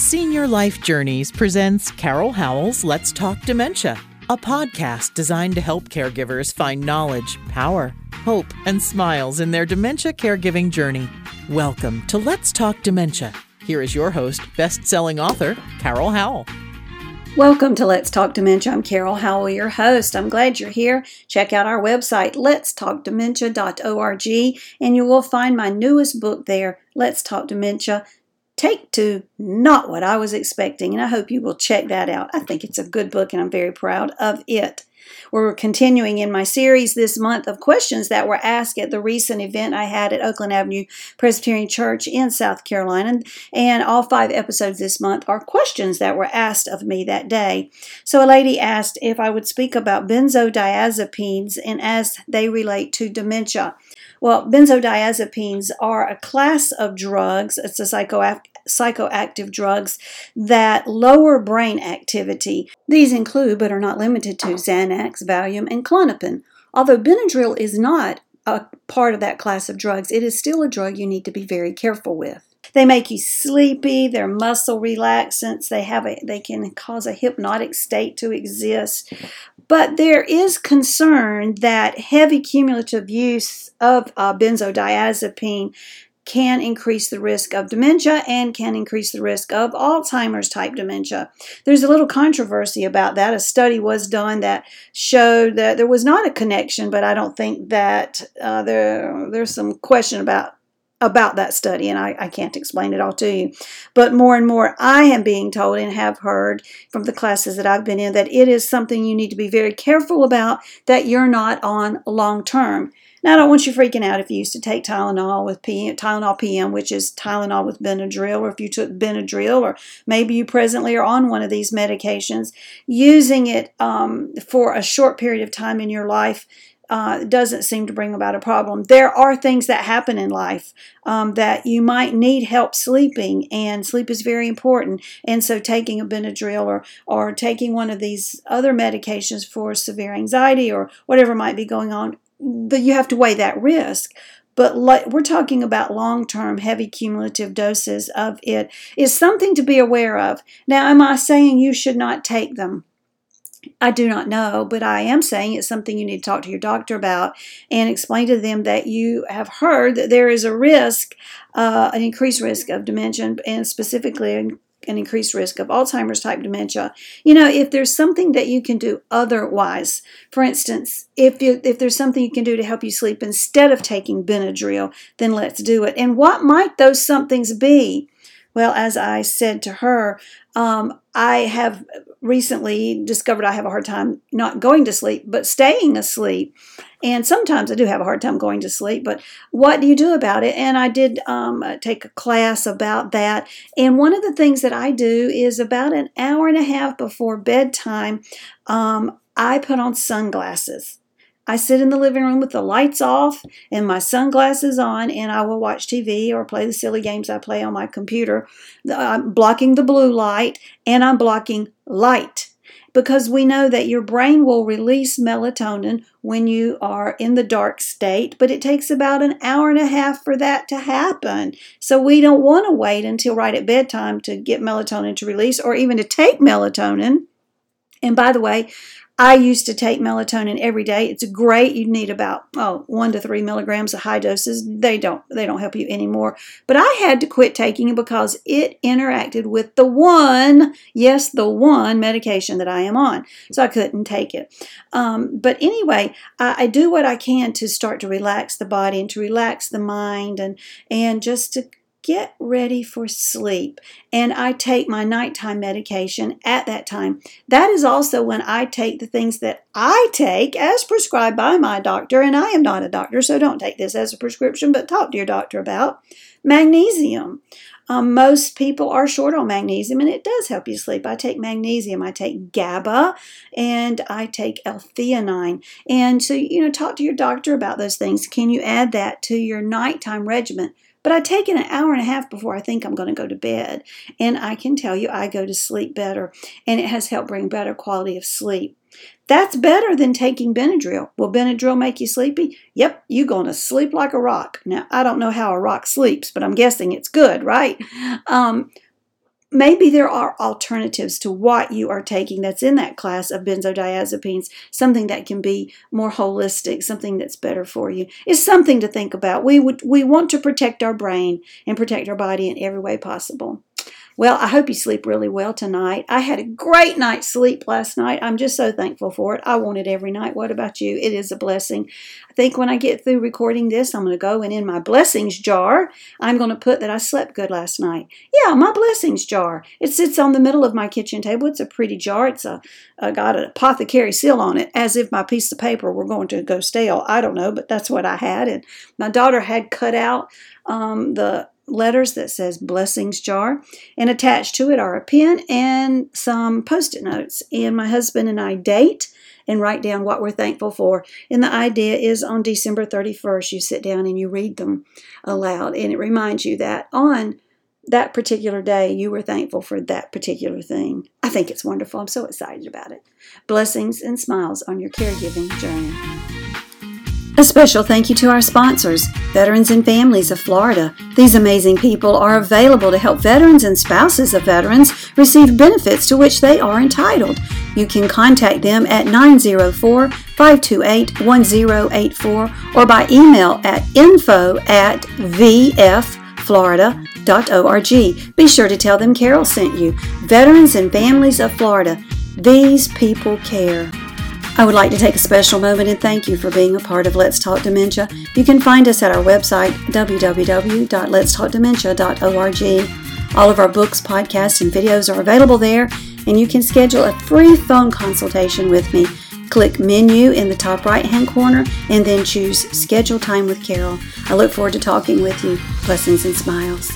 Senior Life Journeys presents Carol Howell's Let's Talk Dementia, a podcast designed to help caregivers find knowledge, power, hope, and smiles in their dementia caregiving journey. Welcome to Let's Talk Dementia. Here is your host, best selling author, Carol Howell. Welcome to Let's Talk Dementia. I'm Carol Howell, your host. I'm glad you're here. Check out our website, letstalkdementia.org, and you will find my newest book there, Let's Talk Dementia. Take two, not what I was expecting, and I hope you will check that out. I think it's a good book, and I'm very proud of it. We're continuing in my series this month of questions that were asked at the recent event I had at Oakland Avenue Presbyterian Church in South Carolina. And all five episodes this month are questions that were asked of me that day. So a lady asked if I would speak about benzodiazepines and as they relate to dementia. Well, benzodiazepines are a class of drugs. It's a psychoactive psychoactive drugs that lower brain activity. These include, but are not limited to, Xanax, Valium, and Klonopin. Although Benadryl is not a part of that class of drugs, it is still a drug you need to be very careful with. They make you sleepy, they're muscle relaxants, they have a they can cause a hypnotic state to exist. But there is concern that heavy cumulative use of uh, benzodiazepine can increase the risk of dementia and can increase the risk of Alzheimer's type dementia. There's a little controversy about that. A study was done that showed that there was not a connection, but I don't think that uh, there there's some question about about that study, and I, I, can't explain it all to you. But more and more, I am being told and have heard from the classes that I've been in that it is something you need to be very careful about that you're not on long term. Now, I don't want you freaking out if you used to take Tylenol with PM, Tylenol PM, which is Tylenol with Benadryl, or if you took Benadryl, or maybe you presently are on one of these medications. Using it um, for a short period of time in your life uh, doesn't seem to bring about a problem. There are things that happen in life um, that you might need help sleeping, and sleep is very important. And so, taking a Benadryl or or taking one of these other medications for severe anxiety or whatever might be going on but you have to weigh that risk. But we're talking about long term, heavy cumulative doses of it is something to be aware of. Now, am I saying you should not take them? I do not know, but I am saying it's something you need to talk to your doctor about and explain to them that you have heard that there is a risk, uh, an increased risk of dementia, and specifically an increased risk of Alzheimer's type dementia. You know, if there's something that you can do otherwise, for instance, if you, if there's something you can do to help you sleep instead of taking Benadryl, then let's do it. And what might those somethings be? Well, as I said to her, um, I have recently discovered I have a hard time not going to sleep, but staying asleep. And sometimes I do have a hard time going to sleep, but what do you do about it? And I did um, take a class about that. And one of the things that I do is about an hour and a half before bedtime, um, I put on sunglasses. I sit in the living room with the lights off and my sunglasses on, and I will watch TV or play the silly games I play on my computer. I'm blocking the blue light and I'm blocking light because we know that your brain will release melatonin when you are in the dark state, but it takes about an hour and a half for that to happen. So we don't want to wait until right at bedtime to get melatonin to release or even to take melatonin. And by the way, I used to take melatonin every day. It's great. You need about oh one to three milligrams of high doses. They don't they don't help you anymore. But I had to quit taking it because it interacted with the one yes the one medication that I am on, so I couldn't take it. Um, but anyway, I, I do what I can to start to relax the body and to relax the mind and and just to get ready for sleep. And I take my nighttime medication at that time. That is also when I take the things that I take as prescribed by my doctor. And I am not a doctor, so don't take this as a prescription, but talk to your doctor about magnesium. Um, most people are short on magnesium, and it does help you sleep. I take magnesium, I take GABA, and I take L-theanine. And so, you know, talk to your doctor about those things. Can you add that to your nighttime regimen? But I take it an hour and a half before I think I'm going to go to bed. And I can tell you, I go to sleep better. And it has helped bring better quality of sleep. That's better than taking Benadryl. Will Benadryl make you sleepy? Yep, you're going to sleep like a rock. Now, I don't know how a rock sleeps, but I'm guessing it's good, right? Um, maybe there are alternatives to what you are taking that's in that class of benzodiazepines, something that can be more holistic, something that's better for you. It's something to think about. We would we want to protect our brain and protect our body in every way possible. Well, I hope you sleep really well tonight. I had a great night's sleep last night. I'm just so thankful for it. I want it every night. What about you? It is a blessing. I think when I get through recording this, I'm going to go and in my blessings jar, I'm going to put that I slept good last night. Yeah, my blessings jar. It sits on the middle of my kitchen table. It's a pretty jar. It's a, a got an apothecary seal on it, as if my piece of paper were going to go stale. I don't know, but that's what I had. And my daughter had cut out um, the letters that says blessings jar and attached to it are a pen and some post-it notes and my husband and I date and write down what we're thankful for and the idea is on December 31st you sit down and you read them aloud and it reminds you that on that particular day you were thankful for that particular thing. I think it's wonderful. I'm so excited about it. Blessings and smiles on your caregiving journey. A special thank you to our sponsors, Veterans and Families of Florida. These amazing people are available to help veterans and spouses of veterans receive benefits to which they are entitled. You can contact them at 904 528 1084 or by email at info at vfflorida.org. Be sure to tell them Carol sent you. Veterans and Families of Florida. These people care. I would like to take a special moment and thank you for being a part of Let's Talk Dementia. You can find us at our website, www.letstalkdementia.org. All of our books, podcasts, and videos are available there, and you can schedule a free phone consultation with me. Click Menu in the top right hand corner and then choose Schedule Time with Carol. I look forward to talking with you. Blessings and smiles.